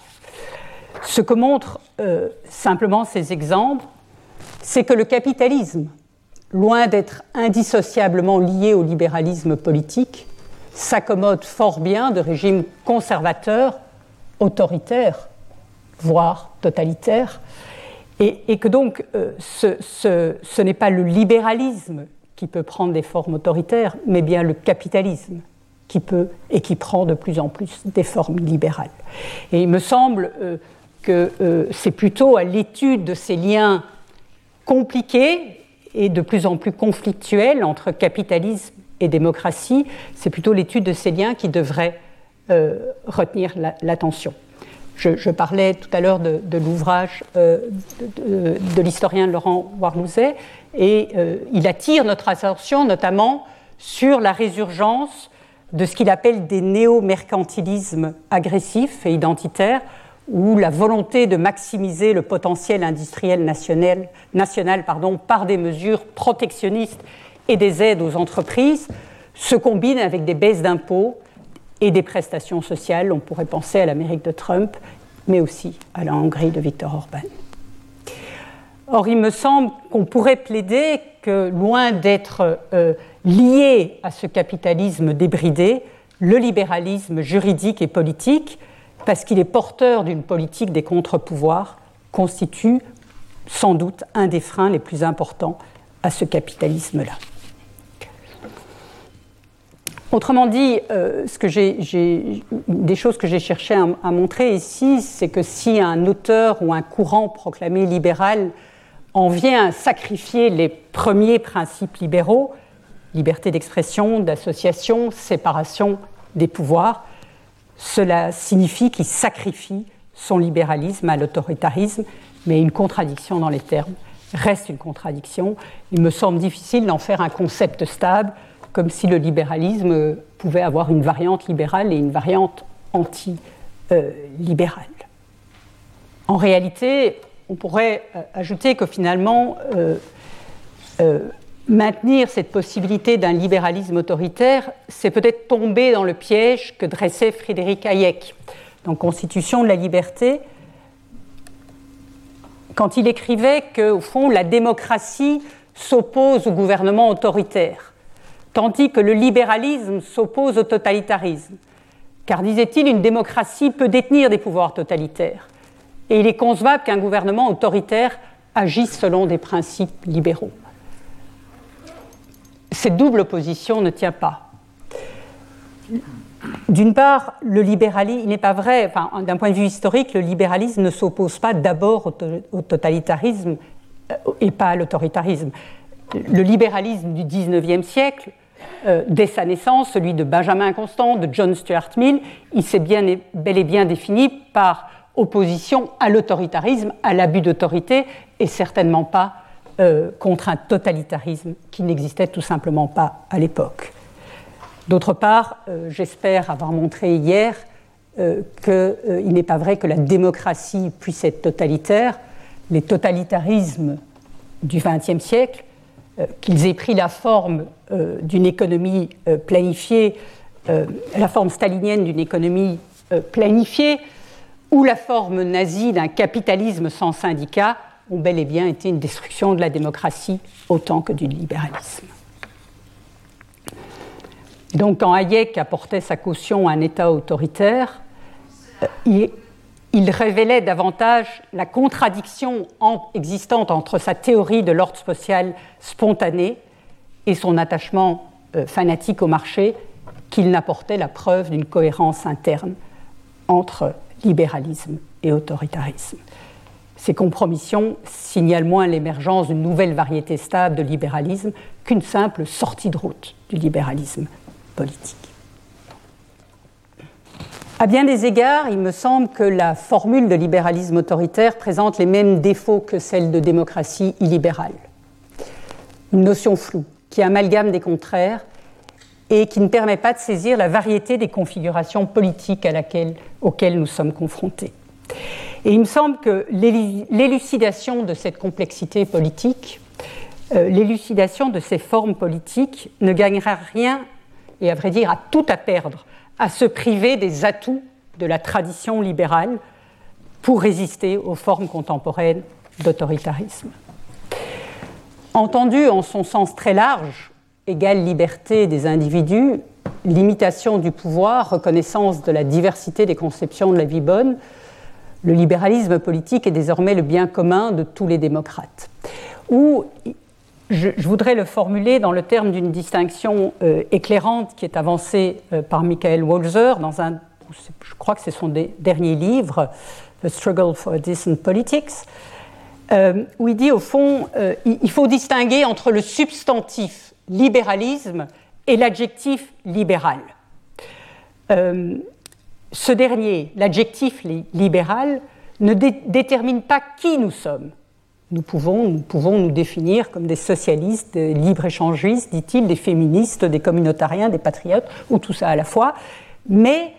Speaker 2: Ce que montrent euh, simplement ces exemples, c'est que le capitalisme, loin d'être indissociablement lié au libéralisme politique, s'accommode fort bien de régimes conservateurs, autoritaires, voire totalitaires, et, que donc euh, ce, n'est pas le libéralisme qui peut prendre des formes autoritaires, mais bien le capitalisme qui peut et qui prend de plus en plus des formes libérales. Et il me semble euh, que euh, c'est plutôt à l'étude de ces liens compliqués et de plus en plus conflictuels entre capitalisme et démocratie, c'est plutôt l'étude de ces liens qui devrait retenir l'attention. Je, parlais tout à l'heure de, l'ouvrage de, de l'historien Laurent Warlouzet, et il attire notre attention notamment sur la résurgence de ce qu'il appelle des néo-mercantilismes agressifs et identitaires, où la volonté de maximiser le potentiel industriel national, par des mesures protectionnistes et des aides aux entreprises se combine avec des baisses d'impôts et des prestations sociales. On pourrait penser à l'Amérique de Trump, mais aussi à la Hongrie de Viktor Orban. Or, il me semble qu'on pourrait plaider que, loin d'être euh, lié à ce capitalisme débridé, le libéralisme juridique et politique, parce qu'il est porteur d'une politique des contre-pouvoirs, constitue sans doute un des freins les plus importants à ce capitalisme-là. Autrement dit, euh, ce que des choses que j'ai cherché à, montrer ici, c'est que si un auteur ou un courant proclamé libéral en vient à sacrifier les premiers principes libéraux, liberté d'expression, d'association, séparation des pouvoirs, cela signifie qu'il sacrifie son libéralisme à l'autoritarisme, mais une contradiction dans les termes reste une contradiction. Il me semble difficile d'en faire un concept stable, comme si le libéralisme pouvait avoir une variante libérale et une variante anti-libérale. En réalité, on pourrait euh, ajouter que finalement, euh, euh, maintenir cette possibilité d'un libéralisme autoritaire, c'est peut-être tomber dans le piège que dressait Frédéric Hayek dans Constitution de la liberté, quand il écrivait qu'au fond, la démocratie s'oppose au gouvernement autoritaire, tandis que le libéralisme s'oppose au totalitarisme. Car, disait-il, une démocratie peut détenir des pouvoirs totalitaires. Et il est concevable qu'un gouvernement autoritaire agisse selon des principes libéraux cette double opposition ne tient pas. D'une part, le libéralisme, il n'est pas vrai, d'un point de vue historique, le libéralisme ne s'oppose pas d'abord au, totalitarisme euh, et pas à l'autoritarisme. Le libéralisme du XIXe siècle, euh, dès sa naissance, celui de Benjamin Constant, de John Stuart Mill, il s'est bel et bien défini par opposition à l'autoritarisme, à l'abus d'autorité, et certainement pas euh, contre un totalitarisme qui n'existait tout simplement pas à l'époque. D'autre part, euh, j'espère avoir montré hier qu'il n'est pas vrai que la démocratie puisse être totalitaire. Les totalitarismes du XXe siècle, qu'ils aient pris la forme d'une économie planifiée, la forme stalinienne d'une économie planifiée, ou la forme nazie d'un capitalisme sans syndicat, ont bel et bien été une destruction de la démocratie autant que du libéralisme. donc quand Hayek apportait sa caution à un État autoritaire, euh, il, révélait davantage la contradiction existante entre sa théorie de l'ordre social spontané et son attachement euh, fanatique au marché qu'il n'apportait la preuve d'une cohérence interne entre libéralisme et autoritarisme. Ces compromissions signalent moins l'émergence d'une nouvelle variété stable de libéralisme qu'une simple sortie de route du libéralisme politique. À bien des égards, il me semble que la formule de libéralisme autoritaire présente les mêmes défauts que celle de démocratie illibérale. Une notion floue qui amalgame des contraires et qui ne permet pas de saisir la variété des configurations politiques auxquelles nous sommes confrontés. Et il me semble que l'élucidation de cette complexité politique, euh, l'élucidation de ces formes politiques ne gagnera rien, et à vrai dire, à tout à perdre, à se priver des atouts de la tradition libérale pour résister aux formes contemporaines d'autoritarisme. Entendu en son sens très large, égale liberté des individus, limitation du pouvoir, reconnaissance de la diversité des conceptions de la vie bonne, le libéralisme politique est désormais le bien commun de tous les démocrates. Je, voudrais le formuler dans le terme d'une distinction euh, éclairante qui est avancée euh, par Michael Walzer dans un, je crois que c'est son dernier livre, The Struggle for a Decent Politics, euh, où il dit au fond, il faut distinguer entre le substantif libéralisme et l'adjectif libéral ce dernier, l'adjectif libéral, ne détermine pas qui nous sommes. Nous pouvons, nous définir comme des socialistes, des libre-échangistes, dit-il, des féministes, des communautariens, des patriotes, ou tout ça à la fois. Mais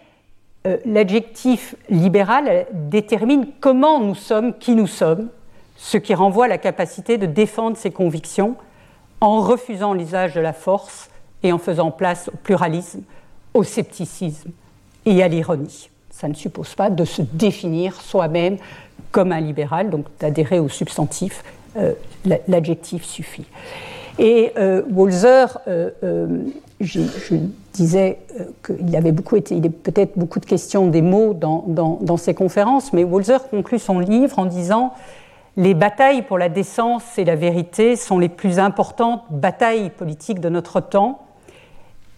Speaker 2: euh, l'adjectif libéral détermine comment nous sommes, qui nous sommes, ce qui renvoie à la capacité de défendre ses convictions en refusant l'usage de la force et en faisant place au pluralisme, au scepticisme et à l'ironie. Ça ne suppose pas de se définir soi-même comme un libéral, donc d'adhérer au substantif, euh, l'adjectif suffit. Et euh, Walzer, euh, je, disais qu'il avait beaucoup été, il a peut-être beaucoup de questions des mots dans, dans, ses conférences, mais Walzer conclut son livre en disant les batailles pour la décence et la vérité sont les plus importantes batailles politiques de notre temps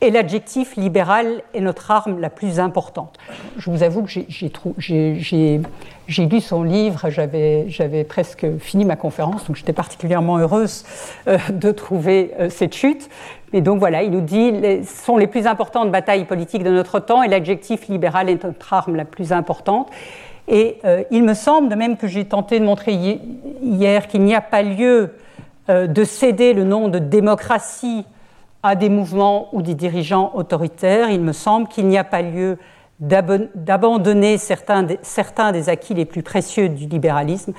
Speaker 2: et l'adjectif libéral est notre arme la plus importante. Je vous avoue que j'ai lu son livre, j'avais presque fini ma conférence, donc j'étais particulièrement heureuse euh, de trouver euh, cette chute. Et donc voilà, il nous dit les, sont les plus importantes batailles politiques de notre temps et l'adjectif libéral est notre arme la plus importante. Et euh, il me semble, de même que j'ai tenté de montrer hier, qu'il n'y a pas lieu de céder le nom de démocratie à des mouvements ou des dirigeants autoritaires, il me semble qu'il n'y a pas lieu d'abandonner certains, des acquis les plus précieux du libéralisme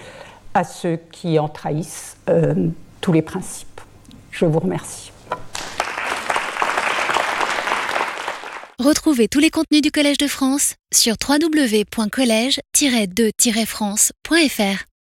Speaker 2: à ceux qui en trahissent euh, tous les principes. Je vous remercie.
Speaker 1: Retrouvez tous les contenus du Collège de France sur www.colège-2-france.fr.